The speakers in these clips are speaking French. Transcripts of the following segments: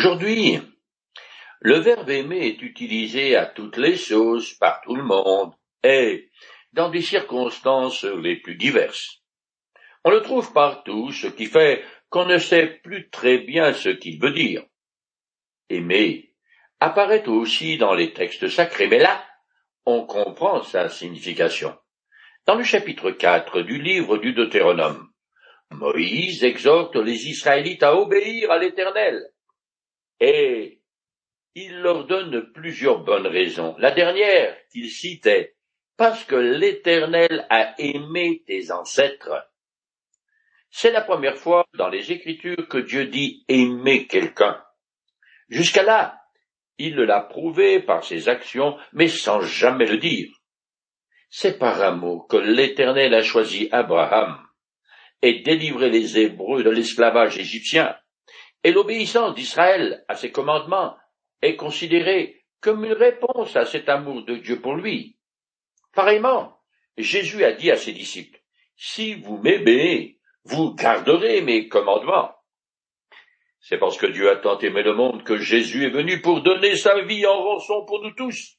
Aujourd'hui, le verbe aimer est utilisé à toutes les sauces par tout le monde et dans des circonstances les plus diverses. On le trouve partout, ce qui fait qu'on ne sait plus très bien ce qu'il veut dire. Aimer apparaît aussi dans les textes sacrés, mais là, on comprend sa signification. Dans le chapitre 4 du livre du Deutéronome, Moïse exhorte les Israélites à obéir à l'Éternel. Et il leur donne plusieurs bonnes raisons. La dernière qu'il citait, parce que l'Éternel a aimé tes ancêtres. C'est la première fois dans les Écritures que Dieu dit aimer quelqu'un. Jusqu'à là, il l'a prouvé par ses actions, mais sans jamais le dire. C'est par amour que l'Éternel a choisi Abraham et délivré les Hébreux de l'esclavage égyptien, et l'obéissance d'Israël à ses commandements est considérée comme une réponse à cet amour de Dieu pour lui. Pareillement, Jésus a dit à ses disciples, Si vous m'aimez, vous garderez mes commandements. C'est parce que Dieu a tant aimé le monde que Jésus est venu pour donner sa vie en rançon pour nous tous.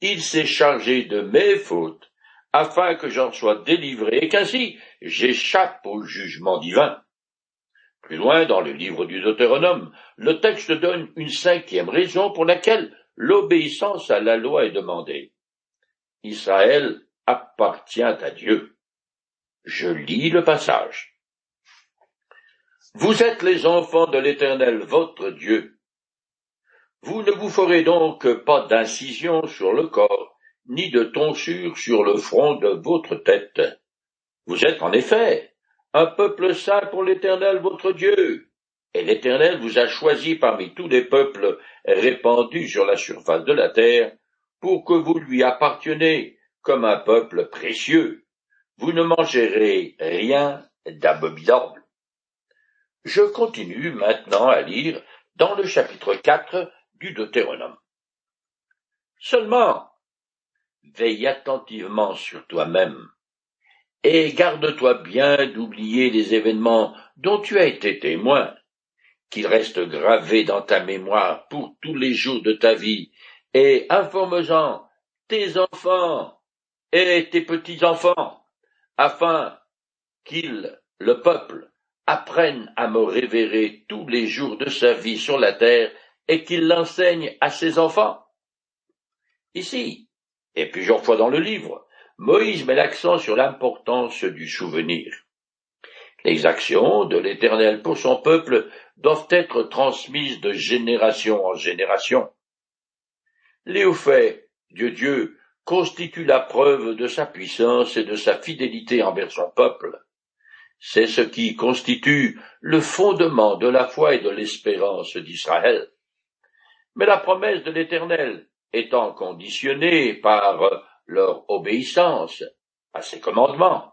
Il s'est chargé de mes fautes, afin que j'en sois délivré et qu'ainsi j'échappe au jugement divin. Plus loin dans le livre du Deutéronome, le texte donne une cinquième raison pour laquelle l'obéissance à la loi est demandée. Israël appartient à Dieu. Je lis le passage. Vous êtes les enfants de l'Éternel votre Dieu. Vous ne vous ferez donc pas d'incision sur le corps, ni de tonsure sur le front de votre tête. Vous êtes en effet un peuple saint pour l'Éternel votre Dieu, et l'Éternel vous a choisi parmi tous les peuples répandus sur la surface de la terre, pour que vous lui apparteniez comme un peuple précieux. Vous ne mangerez rien d'abominable. Je continue maintenant à lire dans le chapitre 4 du Deutéronome. Seulement, veille attentivement sur toi-même, et garde-toi bien d'oublier les événements dont tu as été témoin, qu'ils restent gravés dans ta mémoire pour tous les jours de ta vie, et informe-en tes enfants et tes petits-enfants, afin qu'ils, le peuple, apprenne à me révérer tous les jours de sa vie sur la terre et qu'il l'enseigne à ses enfants. Ici, et plusieurs fois dans le livre, Moïse met l'accent sur l'importance du souvenir. Les actions de l'Éternel pour son peuple doivent être transmises de génération en génération. Les hauts de Dieu constituent la preuve de sa puissance et de sa fidélité envers son peuple. C'est ce qui constitue le fondement de la foi et de l'espérance d'Israël. Mais la promesse de l'Éternel étant conditionnée par leur obéissance à ses commandements,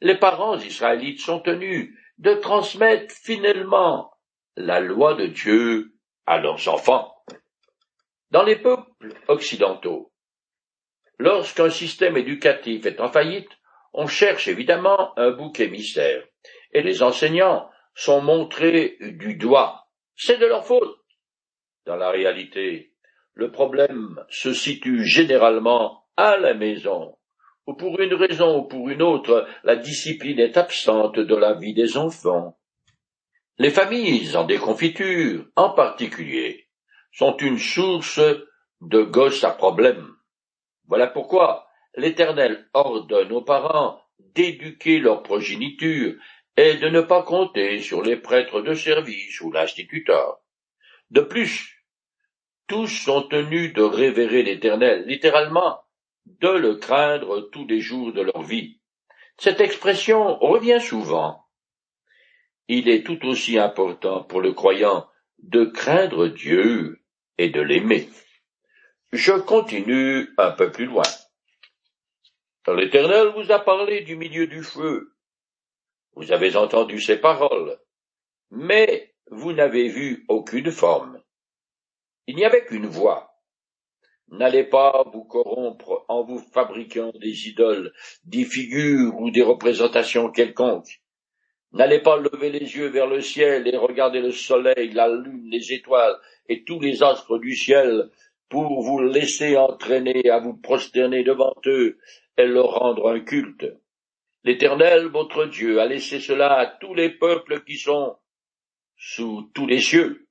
les parents israélites sont tenus de transmettre finalement la loi de Dieu à leurs enfants. Dans les peuples occidentaux, lorsqu'un système éducatif est en faillite, on cherche évidemment un bouc émissaire et les enseignants sont montrés du doigt. C'est de leur faute. Dans la réalité, le problème se situe généralement à la maison, où pour une raison ou pour une autre, la discipline est absente de la vie des enfants. Les familles en déconfiture, en particulier, sont une source de gosses à problème. Voilà pourquoi l'Éternel ordonne aux parents d'éduquer leur progéniture et de ne pas compter sur les prêtres de service ou l'instituteur. De plus, tous sont tenus de révérer l'Éternel, littéralement, de le craindre tous les jours de leur vie. Cette expression revient souvent. Il est tout aussi important pour le croyant de craindre Dieu et de l'aimer. Je continue un peu plus loin. L'Éternel vous a parlé du milieu du feu, vous avez entendu ces paroles, mais vous n'avez vu aucune forme. Il n'y avait qu'une voix. N'allez pas vous corrompre en vous fabriquant des idoles, des figures ou des représentations quelconques. N'allez pas lever les yeux vers le ciel et regarder le soleil, la lune, les étoiles et tous les astres du ciel pour vous laisser entraîner à vous prosterner devant eux et leur rendre un culte. L'Éternel, votre Dieu, a laissé cela à tous les peuples qui sont sous tous les cieux.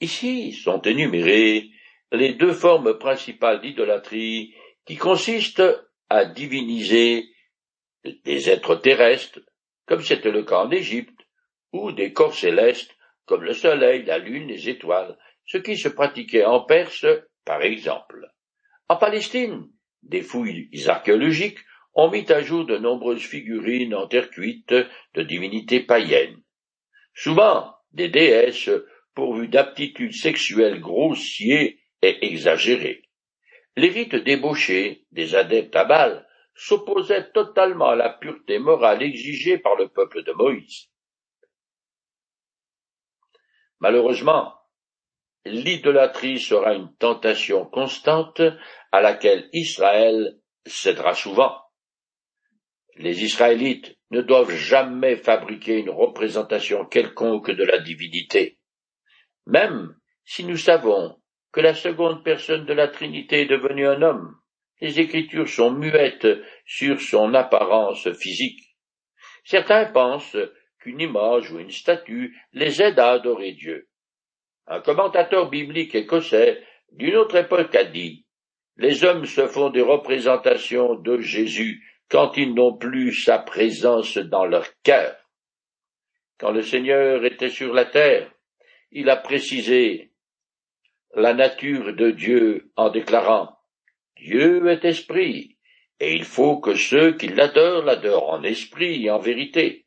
Ici sont énumérées les deux formes principales d'idolâtrie qui consistent à diviniser des êtres terrestres comme c'était le cas en Égypte, ou des corps célestes, comme le soleil, la lune, les étoiles, ce qui se pratiquait en Perse, par exemple. En Palestine, des fouilles archéologiques ont mis à jour de nombreuses figurines en terre cuite de divinités païennes. Souvent, des déesses pourvues d'aptitudes sexuelles grossières et exagérées. Les rites débauchés des adeptes à Baal s'opposait totalement à la pureté morale exigée par le peuple de Moïse. Malheureusement, l'idolâtrie sera une tentation constante à laquelle Israël cédera souvent. Les Israélites ne doivent jamais fabriquer une représentation quelconque de la divinité. Même si nous savons que la seconde personne de la Trinité est devenue un homme, les Écritures sont muettes sur son apparence physique. Certains pensent qu'une image ou une statue les aide à adorer Dieu. Un commentateur biblique écossais d'une autre époque a dit Les hommes se font des représentations de Jésus quand ils n'ont plus sa présence dans leur cœur. Quand le Seigneur était sur la terre, il a précisé la nature de Dieu en déclarant Dieu est esprit, et il faut que ceux qui l'adorent l'adorent en esprit et en vérité.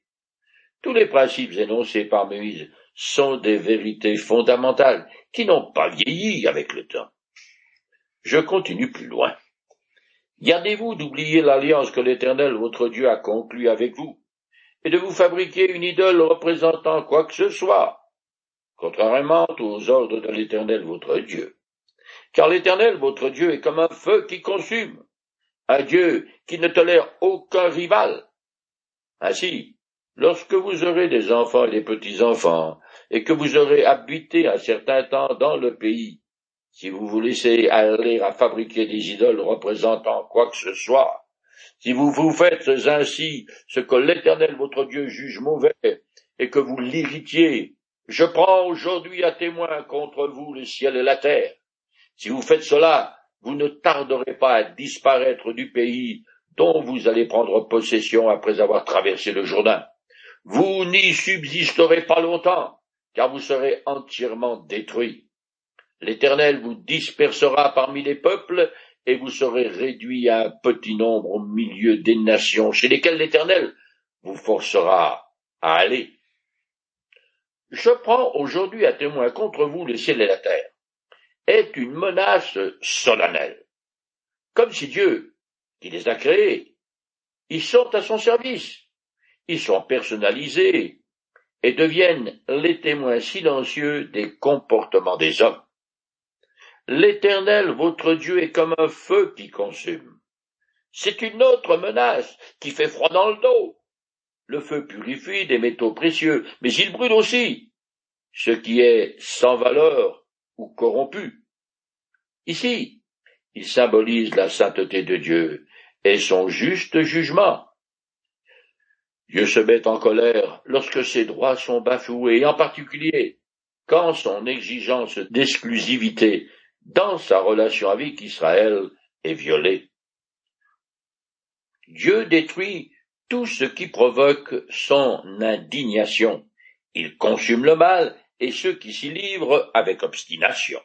Tous les principes énoncés par Moïse sont des vérités fondamentales qui n'ont pas vieilli avec le temps. Je continue plus loin. Gardez-vous d'oublier l'alliance que l'Éternel votre Dieu a conclue avec vous, et de vous fabriquer une idole représentant quoi que ce soit, contrairement aux ordres de l'Éternel votre Dieu. Car l'Éternel, votre Dieu, est comme un feu qui consume, un Dieu qui ne tolère aucun rival. Ainsi, lorsque vous aurez des enfants et des petits-enfants, et que vous aurez habité un certain temps dans le pays, si vous vous laissez aller à fabriquer des idoles représentant quoi que ce soit, si vous vous faites ainsi ce que l'Éternel votre Dieu juge mauvais, et que vous l'irritiez, je prends aujourd'hui à témoin contre vous le ciel et la terre, si vous faites cela, vous ne tarderez pas à disparaître du pays dont vous allez prendre possession après avoir traversé le Jourdain. Vous n'y subsisterez pas longtemps, car vous serez entièrement détruits. L'Éternel vous dispersera parmi les peuples, et vous serez réduits à un petit nombre au milieu des nations chez lesquelles l'Éternel vous forcera à aller. Je prends aujourd'hui à témoin contre vous le ciel et la terre est une menace solennelle. Comme si Dieu, qui les a créés, ils sont à son service, ils sont personnalisés et deviennent les témoins silencieux des comportements des hommes. L'Éternel, votre Dieu, est comme un feu qui consume. C'est une autre menace qui fait froid dans le dos. Le feu purifie des métaux précieux, mais il brûle aussi, ce qui est sans valeur ou corrompu. Ici, il symbolise la sainteté de Dieu et son juste jugement. Dieu se met en colère lorsque ses droits sont bafoués, en particulier quand son exigence d'exclusivité dans sa relation avec Israël est violée. Dieu détruit tout ce qui provoque son indignation. Il consume le mal et ceux qui s'y livrent avec obstination.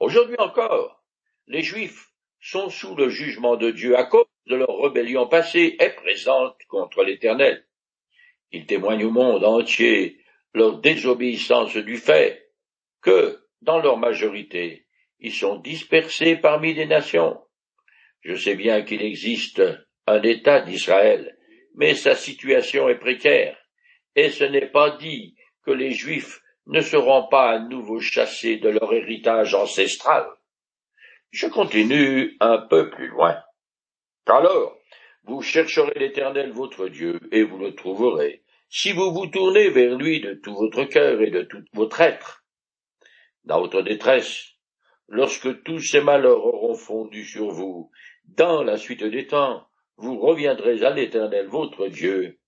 Aujourd'hui encore, les Juifs sont sous le jugement de Dieu à cause de leur rébellion passée et présente contre l'Éternel. Ils témoignent au monde entier leur désobéissance du fait que, dans leur majorité, ils sont dispersés parmi les nations. Je sais bien qu'il existe un État d'Israël, mais sa situation est précaire, et ce n'est pas dit que les Juifs ne seront pas à nouveau chassés de leur héritage ancestral. Je continue un peu plus loin. Alors, Vous chercherez l'Éternel votre Dieu, et vous le trouverez, si vous vous tournez vers lui de tout votre cœur et de tout votre être. Dans votre détresse, lorsque tous ces malheurs auront fondu sur vous, dans la suite des temps, vous reviendrez à l'Éternel votre Dieu,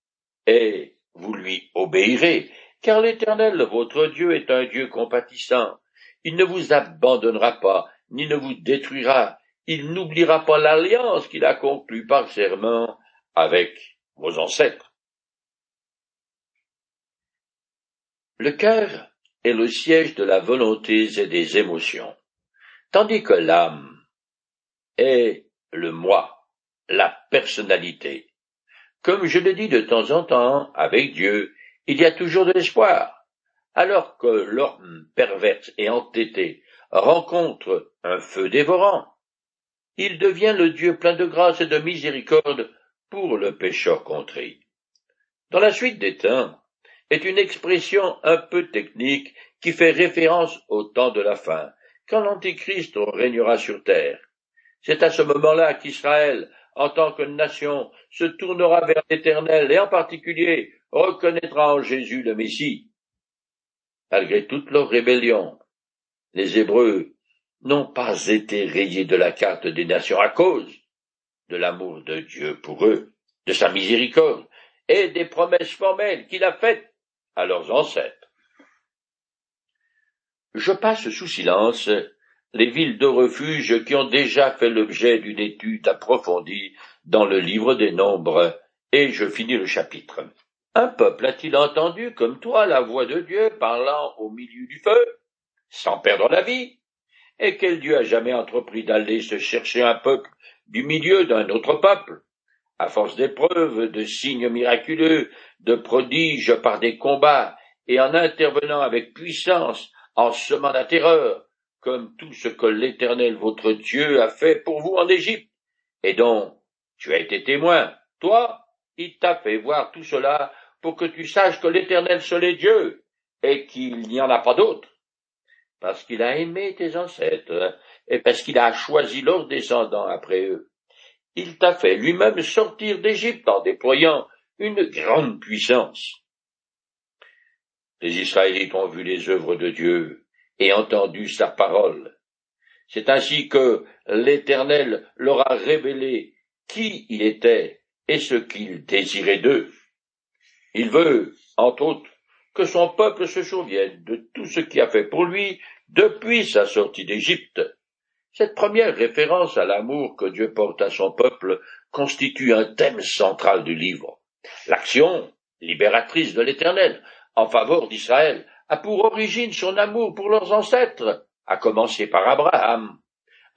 et vous lui obéirez, car l'Éternel votre Dieu est un Dieu compatissant. Il ne vous abandonnera pas, ni ne vous détruira. Il n'oubliera pas l'alliance qu'il a conclue par serment avec vos ancêtres. Le cœur est le siège de la volonté et des émotions, tandis que l'âme est le moi, la personnalité. Comme je le dis de temps en temps, avec Dieu, il y a toujours de l'espoir. Alors que l'homme perverse et entêté rencontre un feu dévorant, il devient le Dieu plein de grâce et de miséricorde pour le pécheur contrit. Dans la suite des temps est une expression un peu technique qui fait référence au temps de la fin, quand l'Antéchrist régnera sur terre. C'est à ce moment-là qu'Israël, en tant que nation, se tournera vers l'Éternel et en particulier reconnaîtra en Jésus le Messie. Malgré toute leur rébellion, les Hébreux n'ont pas été rayés de la carte des nations à cause de l'amour de Dieu pour eux, de sa miséricorde et des promesses formelles qu'il a faites à leurs ancêtres. Je passe sous silence les villes de refuge qui ont déjà fait l'objet d'une étude approfondie dans le livre des nombres, et je finis le chapitre. Un peuple a-t-il entendu comme toi la voix de Dieu parlant au milieu du feu, sans perdre la vie? Et quel Dieu a jamais entrepris d'aller se chercher un peuple du milieu d'un autre peuple? À force d'épreuves, de signes miraculeux, de prodiges par des combats, et en intervenant avec puissance, en semant la terreur, comme tout ce que l'Éternel votre Dieu a fait pour vous en Égypte, et dont tu as été témoin, toi, il t'a fait voir tout cela pour que tu saches que l'Éternel seul est Dieu, et qu'il n'y en a pas d'autre. Parce qu'il a aimé tes ancêtres, et parce qu'il a choisi leurs descendants après eux. Il t'a fait lui-même sortir d'Égypte en déployant une grande puissance. Les Israélites ont vu les œuvres de Dieu et entendu sa parole. C'est ainsi que l'Éternel leur a révélé qui il était et ce qu'il désirait d'eux. Il veut, entre autres, que son peuple se souvienne de tout ce qu'il a fait pour lui depuis sa sortie d'Égypte. Cette première référence à l'amour que Dieu porte à son peuple constitue un thème central du livre. L'action libératrice de l'Éternel en faveur d'Israël a pour origine son amour pour leurs ancêtres, à commencer par Abraham,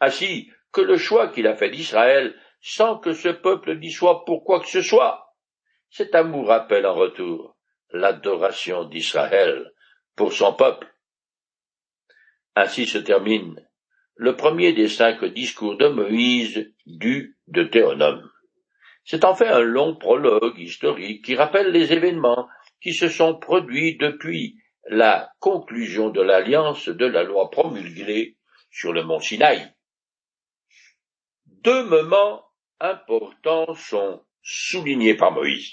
ainsi que le choix qu'il a fait d'Israël sans que ce peuple n'y soit pour quoi que ce soit. Cet amour appelle en retour l'adoration d'Israël pour son peuple. Ainsi se termine le premier des cinq discours de Moïse du Deutéronome. C'est en fait un long prologue historique qui rappelle les événements qui se sont produits depuis la conclusion de l'alliance de la loi promulguée sur le mont Sinaï. Deux moments importants sont souligné par Moïse.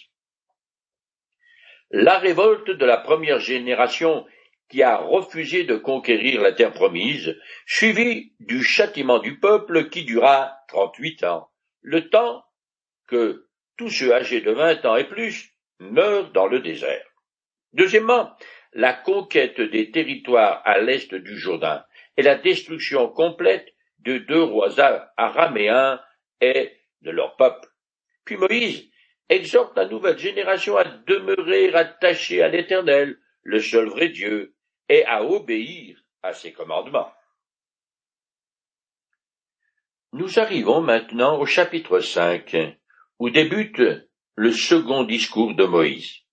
La révolte de la première génération qui a refusé de conquérir la terre promise, suivie du châtiment du peuple qui dura trente-huit ans, le temps que tous ceux âgés de vingt ans et plus meurent dans le désert. Deuxièmement, la conquête des territoires à l'est du Jourdain et la destruction complète de deux rois araméens et de leur peuple. Puis Moïse exhorte la nouvelle génération à demeurer attachée à l'Éternel, le seul vrai Dieu, et à obéir à ses commandements. Nous arrivons maintenant au chapitre 5, où débute le second discours de Moïse.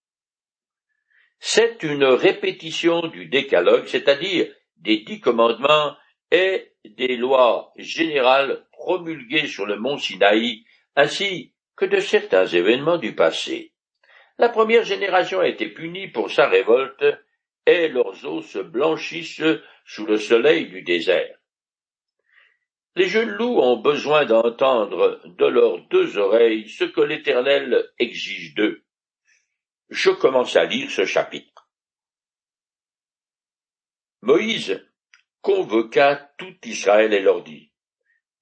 C'est une répétition du décalogue, c'est-à-dire des dix commandements et des lois générales promulguées sur le mont Sinaï ainsi que de certains événements du passé. La première génération a été punie pour sa révolte, et leurs os se blanchissent sous le soleil du désert. Les jeunes loups ont besoin d'entendre de leurs deux oreilles ce que l'Éternel exige d'eux. Je commence à lire ce chapitre. Moïse convoqua tout Israël et leur dit,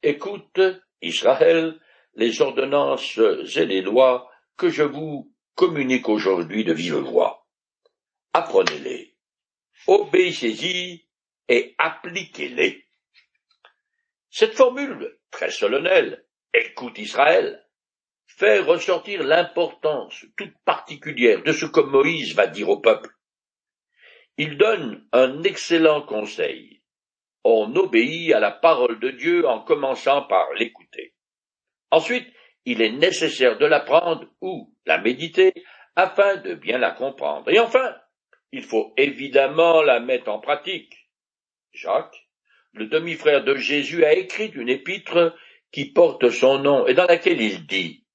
Écoute, Israël, les ordonnances et les lois que je vous communique aujourd'hui de vive voix. Apprenez-les, obéissez-y et appliquez-les. Cette formule très solennelle, écoute Israël, fait ressortir l'importance toute particulière de ce que Moïse va dire au peuple. Il donne un excellent conseil. On obéit à la parole de Dieu en commençant par l'écouter. Ensuite, il est nécessaire de l'apprendre ou la méditer afin de bien la comprendre. Et enfin, il faut évidemment la mettre en pratique. Jacques, le demi-frère de Jésus, a écrit une épître qui porte son nom et dans laquelle il dit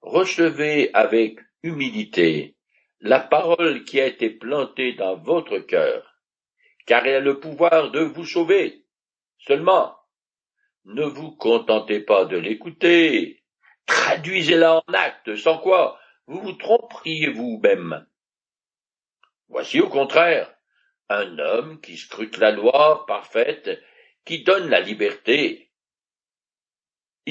Recevez avec humilité la parole qui a été plantée dans votre cœur, car elle a le pouvoir de vous sauver. Seulement, ne vous contentez pas de l'écouter, traduisez-la en actes, sans quoi vous vous tromperiez vous-même. Voici au contraire un homme qui scrute la loi parfaite, qui donne la liberté.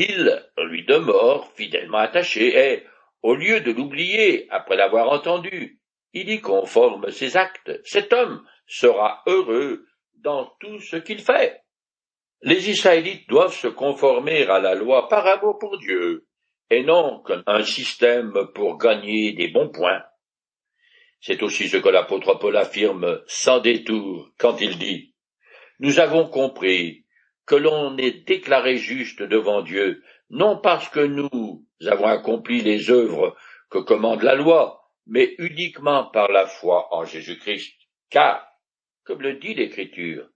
Il lui demeure fidèlement attaché et, au lieu de l'oublier après l'avoir entendu, il y conforme ses actes. Cet homme sera heureux dans tout ce qu'il fait. Les Israélites doivent se conformer à la loi par amour pour Dieu, et non comme un système pour gagner des bons points. C'est aussi ce que l'apôtre Paul affirme sans détour quand il dit Nous avons compris que l'on est déclaré juste devant Dieu, non parce que nous avons accompli les œuvres que commande la loi, mais uniquement par la foi en Jésus-Christ. Car, comme le dit l'Écriture,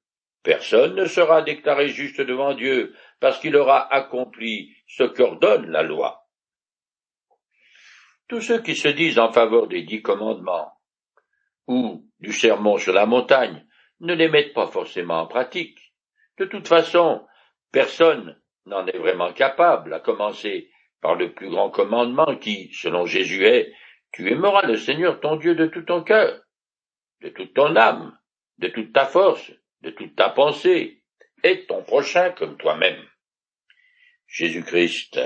Personne ne sera déclaré juste devant Dieu parce qu'il aura accompli ce qu'ordonne la loi. Tous ceux qui se disent en faveur des dix commandements ou du sermon sur la montagne ne les mettent pas forcément en pratique. De toute façon, personne n'en est vraiment capable, à commencer par le plus grand commandement qui, selon Jésus, est Tu aimeras le Seigneur ton Dieu de tout ton cœur, de toute ton âme, de toute ta force, de toute ta pensée, et ton prochain comme toi-même. Jésus-Christ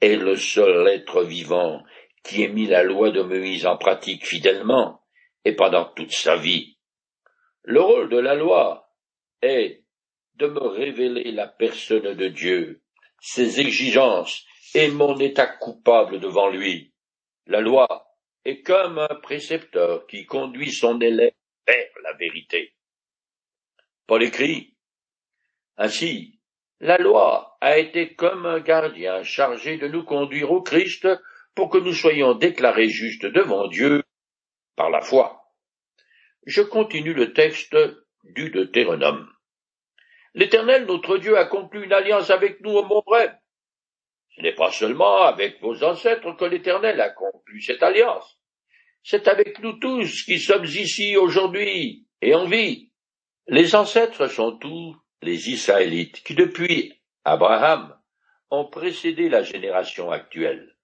est le seul être vivant qui ait mis la loi de Moïse en pratique fidèlement et pendant toute sa vie. Le rôle de la loi est de me révéler la personne de Dieu, ses exigences et mon état coupable devant lui. La loi est comme un précepteur qui conduit son élève vers la vérité. Paul écrit Ainsi, la loi a été comme un gardien chargé de nous conduire au Christ pour que nous soyons déclarés justes devant Dieu par la foi. Je continue le texte du Deutéronome. L'Éternel notre Dieu a conclu une alliance avec nous au Mont Ce n'est pas seulement avec vos ancêtres que l'Éternel a conclu cette alliance. C'est avec nous tous qui sommes ici aujourd'hui et en vie. Les ancêtres sont tous les Israélites qui, depuis Abraham, ont précédé la génération actuelle.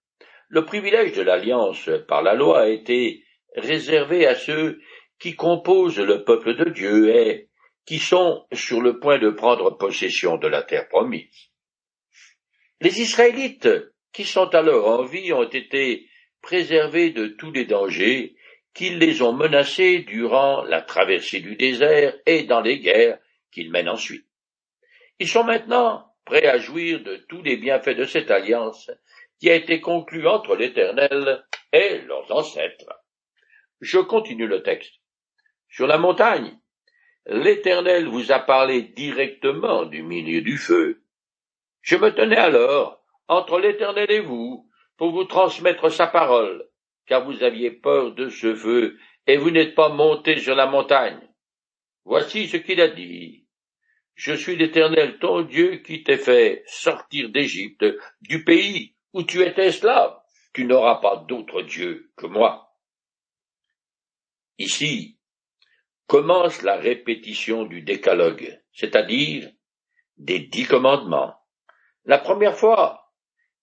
Le privilège de l'alliance par la loi a été réservé à ceux qui composent le peuple de Dieu et qui sont sur le point de prendre possession de la terre promise. Les Israélites qui sont alors en vie ont été préservés de tous les dangers qu'ils les ont menacés durant la traversée du désert et dans les guerres qu'ils mènent ensuite. Ils sont maintenant prêts à jouir de tous les bienfaits de cette alliance qui a été conclue entre l'Éternel et leurs ancêtres. Je continue le texte. Sur la montagne, l'Éternel vous a parlé directement du milieu du feu. Je me tenais alors entre l'Éternel et vous pour vous transmettre sa parole, car vous aviez peur de ce feu, et vous n'êtes pas monté sur la montagne. Voici ce qu'il a dit. Je suis l'Éternel ton Dieu qui t'ai fait sortir d'Égypte, du pays où tu étais esclave. Tu n'auras pas d'autre Dieu que moi. Ici commence la répétition du décalogue, c'est-à-dire des dix commandements. La première fois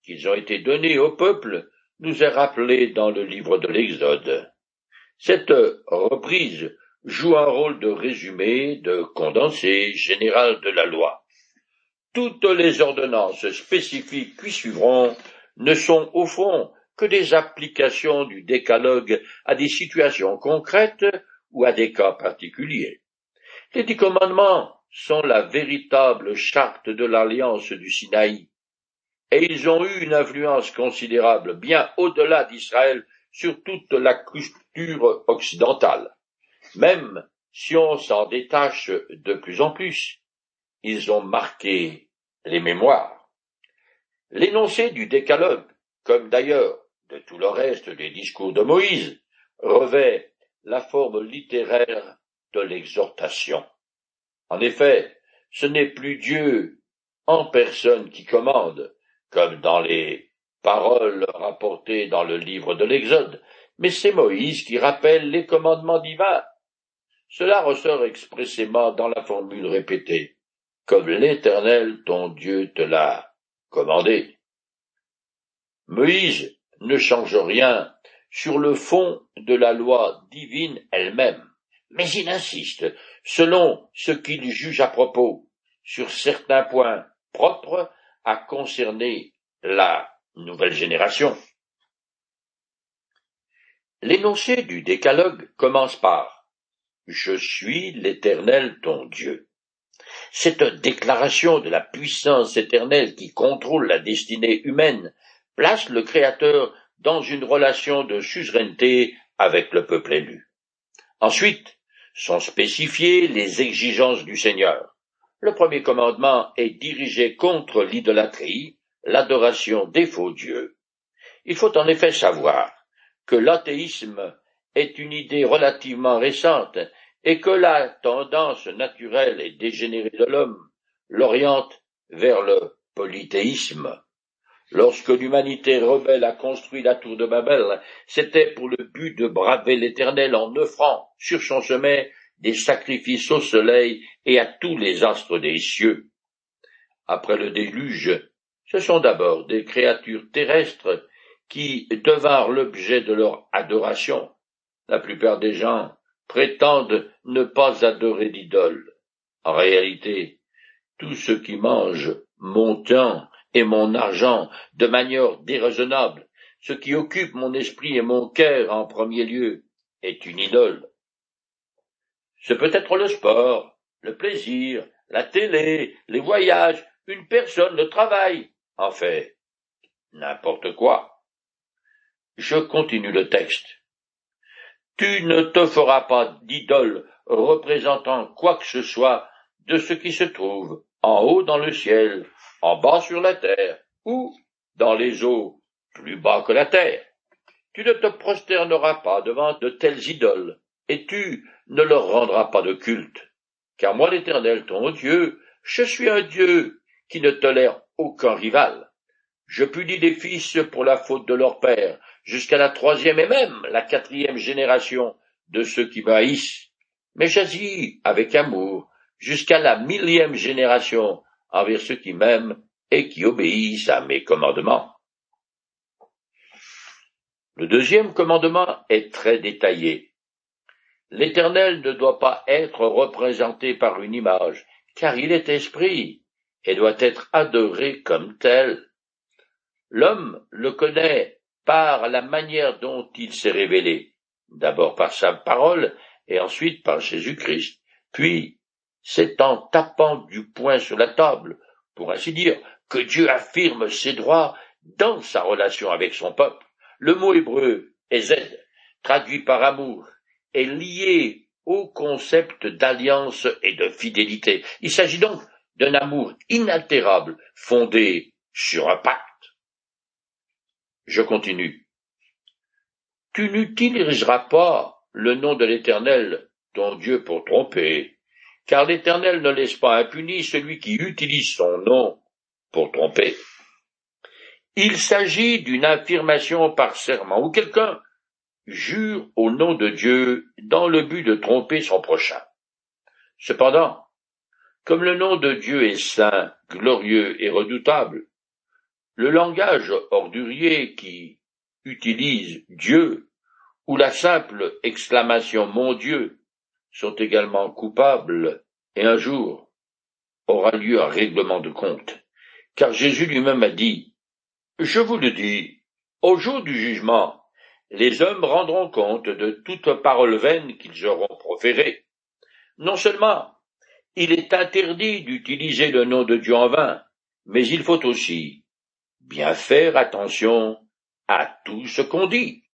qu'ils ont été donnés au peuple nous est rappelée dans le livre de l'Exode. Cette reprise joue un rôle de résumé, de condensé général de la loi. Toutes les ordonnances spécifiques qui suivront ne sont au fond que des applications du décalogue à des situations concrètes ou à des cas particuliers. Les dix commandements sont la véritable charte de l'alliance du Sinaï, et ils ont eu une influence considérable bien au-delà d'Israël sur toute la culture occidentale. Même si on s'en détache de plus en plus, ils ont marqué les mémoires. L'énoncé du décalogue, comme d'ailleurs de tout le reste des discours de Moïse, revêt la forme littéraire de l'exhortation. En effet, ce n'est plus Dieu en personne qui commande, comme dans les paroles rapportées dans le livre de l'Exode, mais c'est Moïse qui rappelle les commandements divins. Cela ressort expressément dans la formule répétée, comme l'Éternel ton Dieu te l'a commandé. Moïse ne change rien sur le fond de la loi divine elle-même, mais il insiste, selon ce qu'il juge à propos, sur certains points propres à concerner la nouvelle génération. L'énoncé du décalogue commence par Je suis l'Éternel ton Dieu. Cette déclaration de la puissance éternelle qui contrôle la destinée humaine place le Créateur dans une relation de suzeraineté avec le peuple élu. Ensuite, sont spécifiées les exigences du Seigneur. Le premier commandement est dirigé contre l'idolâtrie, l'adoration des faux dieux. Il faut en effet savoir que l'athéisme est une idée relativement récente et que la tendance naturelle et dégénérée de l'homme l'oriente vers le polythéisme. Lorsque l'humanité rebelle a construit la tour de Babel, c'était pour le but de braver l'Éternel en offrant sur son sommet des sacrifices au soleil et à tous les astres des cieux. Après le déluge, ce sont d'abord des créatures terrestres qui devinrent l'objet de leur adoration. La plupart des gens prétendent ne pas adorer d'idoles. En réalité, tout ce qui mange mon temps et mon argent de manière déraisonnable, ce qui occupe mon esprit et mon cœur en premier lieu, est une idole. Ce peut être le sport, le plaisir, la télé, les voyages, une personne, le travail, en fait, n'importe quoi. Je continue le texte. Tu ne te feras pas d'idole représentant quoi que ce soit de ce qui se trouve en haut dans le ciel, en bas sur la terre, ou dans les eaux plus bas que la terre. Tu ne te prosterneras pas devant de telles idoles, et tu ne leur rendras pas de culte. Car moi l'Éternel, ton Dieu, je suis un Dieu qui ne tolère aucun rival. Je punis les fils pour la faute de leur père, jusqu'à la troisième et même la quatrième génération de ceux qui m'haïssent. Mais j'agis avec amour jusqu'à la millième génération envers ceux qui m'aiment et qui obéissent à mes commandements. Le deuxième commandement est très détaillé. L'Éternel ne doit pas être représenté par une image, car il est esprit, et doit être adoré comme tel. L'homme le connaît par la manière dont il s'est révélé, d'abord par sa parole, et ensuite par Jésus-Christ, puis c'est en tapant du poing sur la table, pour ainsi dire, que Dieu affirme ses droits dans sa relation avec son peuple. Le mot hébreu Z, traduit par amour, est lié au concept d'alliance et de fidélité. Il s'agit donc d'un amour inaltérable, fondé sur un pacte. Je continue. Tu n'utiliseras pas le nom de l'Éternel, ton Dieu, pour tromper, car l'Éternel ne laisse pas impuni celui qui utilise son nom pour tromper. Il s'agit d'une affirmation par serment où quelqu'un jure au nom de Dieu dans le but de tromper son prochain. Cependant, Comme le nom de Dieu est saint, glorieux et redoutable, le langage ordurier qui utilise Dieu ou la simple exclamation Mon Dieu sont également coupables et un jour aura lieu un règlement de compte. Car Jésus lui-même a dit, Je vous le dis, au jour du jugement, les hommes rendront compte de toute parole vaine qu'ils auront proférée. Non seulement il est interdit d'utiliser le nom de Dieu en vain, mais il faut aussi bien faire attention à tout ce qu'on dit.